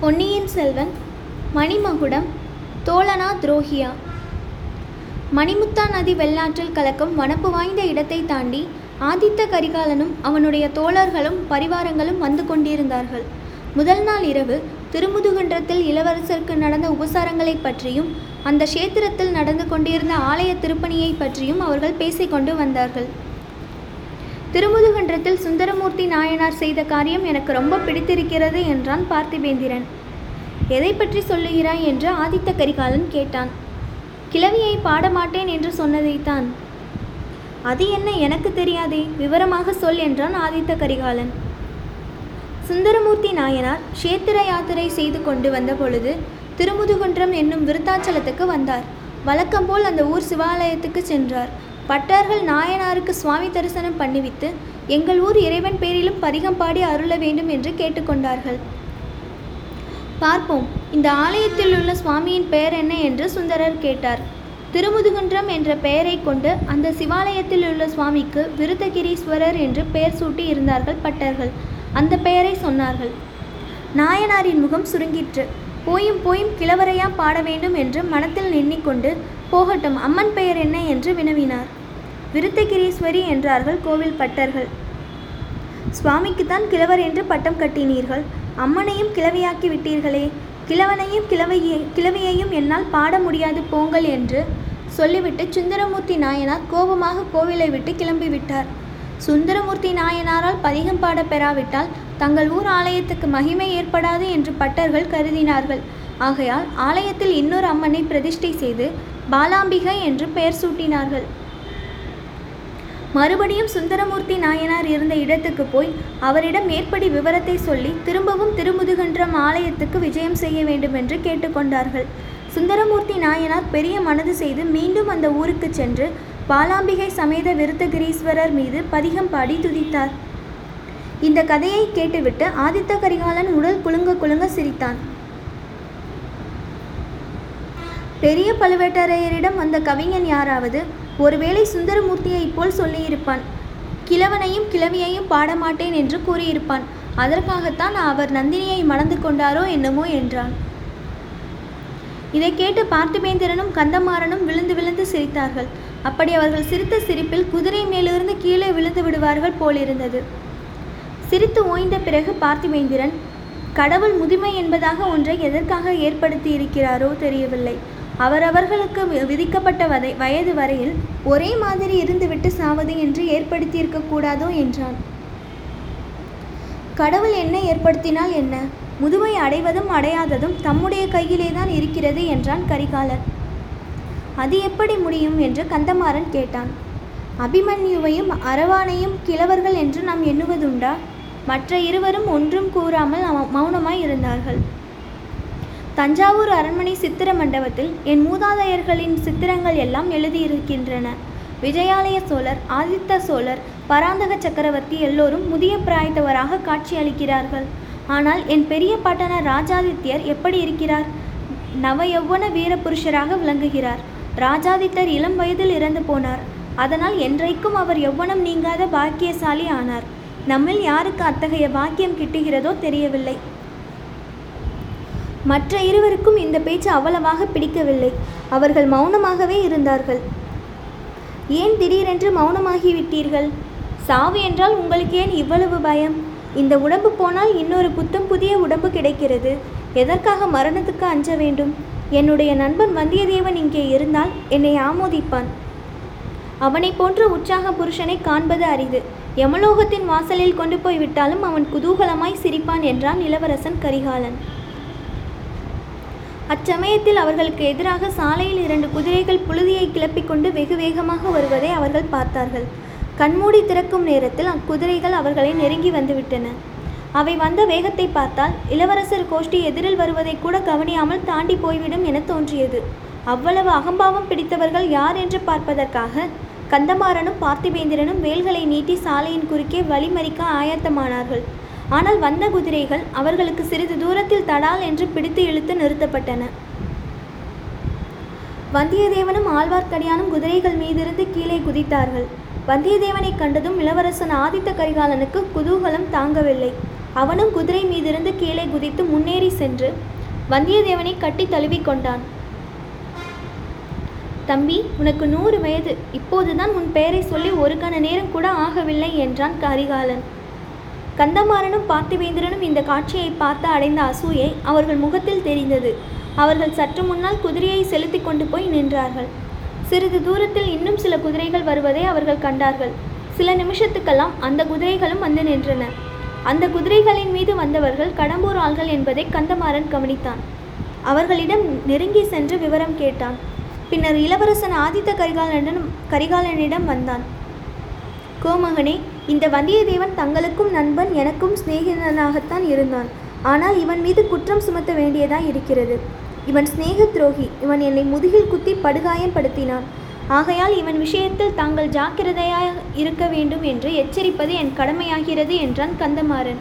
பொன்னியின் செல்வன் மணிமகுடம் தோழனா துரோகியா. மணிமுத்தா நதி வெள்ளாற்றில் கலக்கும் வனப்பு வாய்ந்த இடத்தை தாண்டி ஆதித்த கரிகாலனும் அவனுடைய தோழர்களும் பரிவாரங்களும் வந்து கொண்டிருந்தார்கள். முதல் நாள் இரவு திருமுதுகுன்றத்தில் இளவரசருக்கு நடந்த உபசாரங்களைப் பற்றியும் அந்த க்ஷேத்திரத்தில் நடந்து கொண்டிருந்த ஆலய திருப்பணியைப் பற்றியும் அவர்கள் பேசிக்கொண்டு வந்தார்கள். திருமுதுகன்றத்தில் சுந்தரமூர்த்தி நாயனார் செய்த காரியம் எனக்கு ரொம்ப பிடித்திருக்கிறது என்றான் பார்த்திபேந்திரன். எதை பற்றி சொல்லுகிறாய்? என்று ஆதித்த கரிகாலன் கேட்டான். கிழவியை பாடமாட்டேன் என்று சொன்னதைத்தான். அது என்ன? எனக்கு தெரியாதே. விவரமாக சொல் என்றான் ஆதித்த கரிகாலன். சுந்தரமூர்த்தி நாயனார் க்ஷேத்திர யாத்திரை செய்து கொண்டு வந்த பொழுது திருமுதுகுன்றம் என்னும் விருத்தாச்சலத்துக்கு வந்தார். வழக்கம்போல் அந்த ஊர் சிவாலயத்துக்கு சென்றார். பட்டர்கள் நாயனாருக்கு சுவாமி தரிசனம் பண்ணிவித்து எங்கள் ஊர் இறைவன் பேரிலும் பரிகம் பாடி அருள வேண்டும் என்று கேட்டுக்கொண்டார்கள். பார்ப்போம் இந்த ஆலயத்தில் உள்ள சுவாமியின் பெயர் என்ன என்று சுந்தரர் கேட்டார். திருமுதுகுன்றம் என்ற பெயரை கொண்டு அந்த சிவாலயத்தில் உள்ள சுவாமிக்கு விருத்தகிரீஸ்வரர் என்று பெயர் சூட்டி இருந்தார்கள் பட்டர்கள். அந்த பெயரை சொன்னார்கள். நாயனாரின் முகம் சுருங்கிற்று. போயும் போயும் கிழவரையா பாட வேண்டும் என்று மனத்தில் எண்ணிக்கொண்டு போகட்டும் அம்மன் பெயர் என்ன என்று வினவினார். விருத்தகிரீஸ்வரி என்றார்கள் கோவில் பட்டர்கள். சுவாமிக்குத்தான் கிழவர் என்று பட்டம் கட்டினீர்கள். அம்மனையும் கிழவியாக்கி விட்டீர்களே. கிழவனையும் கிழவையே கிழவியையும் என்னால் பாட முடியாது போங்கள் என்று சொல்லிவிட்டு சுந்தரமூர்த்தி நாயனார் கோபமாக கோவிலை விட்டு கிளம்பிவிட்டார். சுந்தரமூர்த்தி நாயனாரால் பதிகம் பாட பெறாவிட்டால் தங்கள் ஊர் ஆலயத்துக்கு மகிமை ஏற்படாது என்று பட்டர்கள் கருதினார்கள். ஆகையால் ஆலயத்தில் இன்னொரு அம்மனை பிரதிஷ்டை செய்து பாலாம்பிகை என்று பெயர் சூட்டினார்கள். மறுபடியும் சுந்தரமூர்த்தி நாயனார் இருந்த இடத்துக்கு போய் அவரிடம் மேற்படி விவரத்தை சொல்லி திரும்பவும் திருமுதுகன்றம் ஆலயத்துக்கு விஜயம் செய்ய வேண்டும் என்று கேட்டுக்கொண்டார்கள். சுந்தரமூர்த்தி நாயனார் பெரிய மனது செய்து மீண்டும் அந்த ஊருக்கு சென்று பாலாம்பிகை சமேத விருத்தகிரீஸ்வரர் மீது பதிகம் பாடி துதித்தார். இந்த கதையை கேட்டுவிட்டு ஆதித்த கரிகாலன் உடல் குலுங்க குலுங்க சிரித்தான். பெரிய பழுவேட்டரையரிடம் வந்த கவிஞன் யாராவது ஒருவேளை சுந்தரமூர்த்தியைப் போல் சொல்லியிருப்பான் கிழவனையும் கிழவியையும் பாடமாட்டேன் என்று கூறியிருப்பான் அதற்காகத்தான் அவர் நந்தினியை மணந்து கொண்டாரோ என்னமோ என்றான். இதை கேட்டு பார்த்திபேந்திரனும் கந்தமாறனும் விழுந்து விழுந்து சிரித்தார்கள். அப்படி அவர்கள் சிரித்த சிரிப்பில் குதிரை மேலிருந்து கீழே விழுந்து விடுவார்கள் போலிருந்தது. சிரித்து ஓய்ந்த பிறகு பார்த்திபேந்திரன் கடவுள் முதுமை என்பதாக ஒன்றை எதற்காக ஏற்படுத்தி இருக்கிறாரோ தெரியவில்லை. அவரவர்களுக்கு விதிக்கப்பட்ட வதை வயது வரையில் ஒரே மாதிரி இருந்துவிட்டு சாவது என்று ஏற்படுத்தியிருக்க கூடாதோ என்றான். கடவுள் என்ன ஏற்படுத்தினால் என்ன? முதுமை அடைவதும் அடையாததும் தம்முடைய கையிலே தான் இருக்கிறது என்றான் கரிகாலன் அது எப்படி முடியும் என்று கந்தமாறன் கேட்டான். அபிமன்யுவையும் அரவானையும் கிழவர்கள் என்று நாம் எண்ணுவதுண்டா? மற்ற இருவரும் ஒன்றும் கூறாமல் மௌனமாய் இருந்தார்கள். தஞ்சாவூர் அரண்மனை சித்திர மண்டபத்தில் என் மூதாதையர்களின் சித்திரங்கள் எல்லாம் எழுதியிருக்கின்றன. விஜயாலய சோழர் ஆதித்த சோழர் பராந்தக சக்கரவர்த்தி எல்லோரும் முதிய பிராயத்தவராக காட்சியளிக்கிறார்கள். ஆனால் என் பெரிய பாட்டனார் ராஜாதித்யர் எப்படி இருக்கிறார்? நவயௌவன வீரபுருஷராக விளங்குகிறார். ராஜாதித்தர் இளம் வயதில் இறந்து போனார். அதனால் என்றைக்கும் அவர் எவ்வனம் நீங்காத பாக்கியசாலி ஆனார். நம்மில் யாருக்கு அத்தகைய பாக்கியம் கிட்டுகிறதோ தெரியவில்லை. மற்ற இருவருக்கும் இந்த பேச்சு அவ்வளவாக பிடிக்கவில்லை. அவர்கள் மௌனமாகவே இருந்தார்கள். ஏன் திடீரென்று மௌனமாகிவிட்டீர்கள்? சாவு என்றால் உங்களுக்கு ஏன் இவ்வளவு பயம். இந்த உடம்பு போனால் இன்னொரு புத்தம் புதிய உடம்பு கிடைக்கிறது. எதற்காக மரணத்துக்கு அஞ்ச வேண்டும்? என்னுடைய நண்பன் வந்தியத்தேவன் இங்கே இருந்தால் என்னை ஆமோதிப்பான். அவனை போன்ற உற்சாக புருஷனை காண்பது அரிது. யமலோகத்தின் வாசலில் கொண்டு போய் விட்டாலும் அவன் குதூகலமாய் சிரிப்பான் என்றான் இளவரசன் கரிகாலன். அச்சமயத்தில் அவர்களுக்கு எதிராக சாலையில் இரண்டு குதிரைகள் புழுதியை கிளப்பிக் கொண்டு வெகு வேகமாக வருவதை அவர்கள் பார்த்தார்கள். கண்மூடி திறக்கும் நேரத்தில் அக்குதிரைகள் அவர்களை நெருங்கி வந்துவிட்டன. அவை வந்த வேகத்தை பார்த்தால் இளவரசர் கோஷ்டி எதிரில் வருவதை கூட கவனியாமல் தாண்டி போய்விடும் என தோன்றியது. அவ்வளவு அகம்பாவம் பிடித்தவர்கள் யார் என்று பார்ப்பதற்காக கந்தமாறனும் பார்த்திபேந்திரனும் வேல்களை நீட்டி சாலையின் குறுக்கே வழிமறிக்க ஆயத்தமானார்கள். ஆனால் வந்த குதிரைகள் அவர்களுக்கு சிறிது தூரத்தில் தடால் என்று பிடித்து இழுத்து நிறுத்தப்பட்டன. வந்தியத்தேவனும் ஆழ்வார்க்கடியானும் குதிரைகள் மீதிருந்து கீழே குதித்தார்கள். வந்தியத்தேவனை கண்டதும் இளவரசன் ஆதித்த கரிகாலனுக்கு குதூகலம் தாங்கவில்லை. அவனும் குதிரை மீதிருந்து கீழே குதித்து முன்னேறி சென்று வந்தியத்தேவனை கட்டி தழுவி கொண்டான். தம்பி உனக்கு நூறு வயது. இப்போதுதான் உன் பெயரை சொல்லி ஒரு கண நேரம் கூட ஆகவில்லை என்றான் கரிகாலன். கந்தமாறனும் பார்த்திவேந்திரனும் இந்த காட்சியை பார்த்து அடைந்த அசூயை அவர்கள் முகத்தில் தெரிந்தது. அவர்கள் சற்று முன்னால் குதிரையை செலுத்தி கொண்டு போய் நின்றார்கள். சிறிது தூரத்தில் இன்னும் சில குதிரைகள் வருவதை அவர்கள் கண்டார்கள். சில நிமிஷத்துக்கெல்லாம் அந்த குதிரைகளும் வந்து நின்றன. அந்த குதிரைகளின் மீது வந்தவர்கள் கடம்பூர் ஆள்கள் என்பதை கந்தமாறன் கவனித்தான். அவர்களிடம் நெருங்கி சென்று விவரம் கேட்டான். பின்னர் இளவரசன் ஆதித்த கரிகாலனிடம் கரிகாலனிடம் வந்தான். கோமகனே இந்த வந்தியத்தேவன் தங்களுக்கும் நண்பன் எனக்கும் சிநேகிதனாகத்தான் இருந்தான். ஆனால் இவன் மீது குற்றம் சுமத்த வேண்டியதாய் இருக்கிறது. இவன் சிநேக துரோகி இவன் என்னை முதுகில் குத்தி படுகாயம் படுத்தினான். ஆகையால் இவன் விஷயத்தில் தாங்கள் ஜாக்கிரதையாக இருக்க வேண்டும் என்று எச்சரிப்பது என் கடமையாகிறது என்றான் கந்தமாறன்.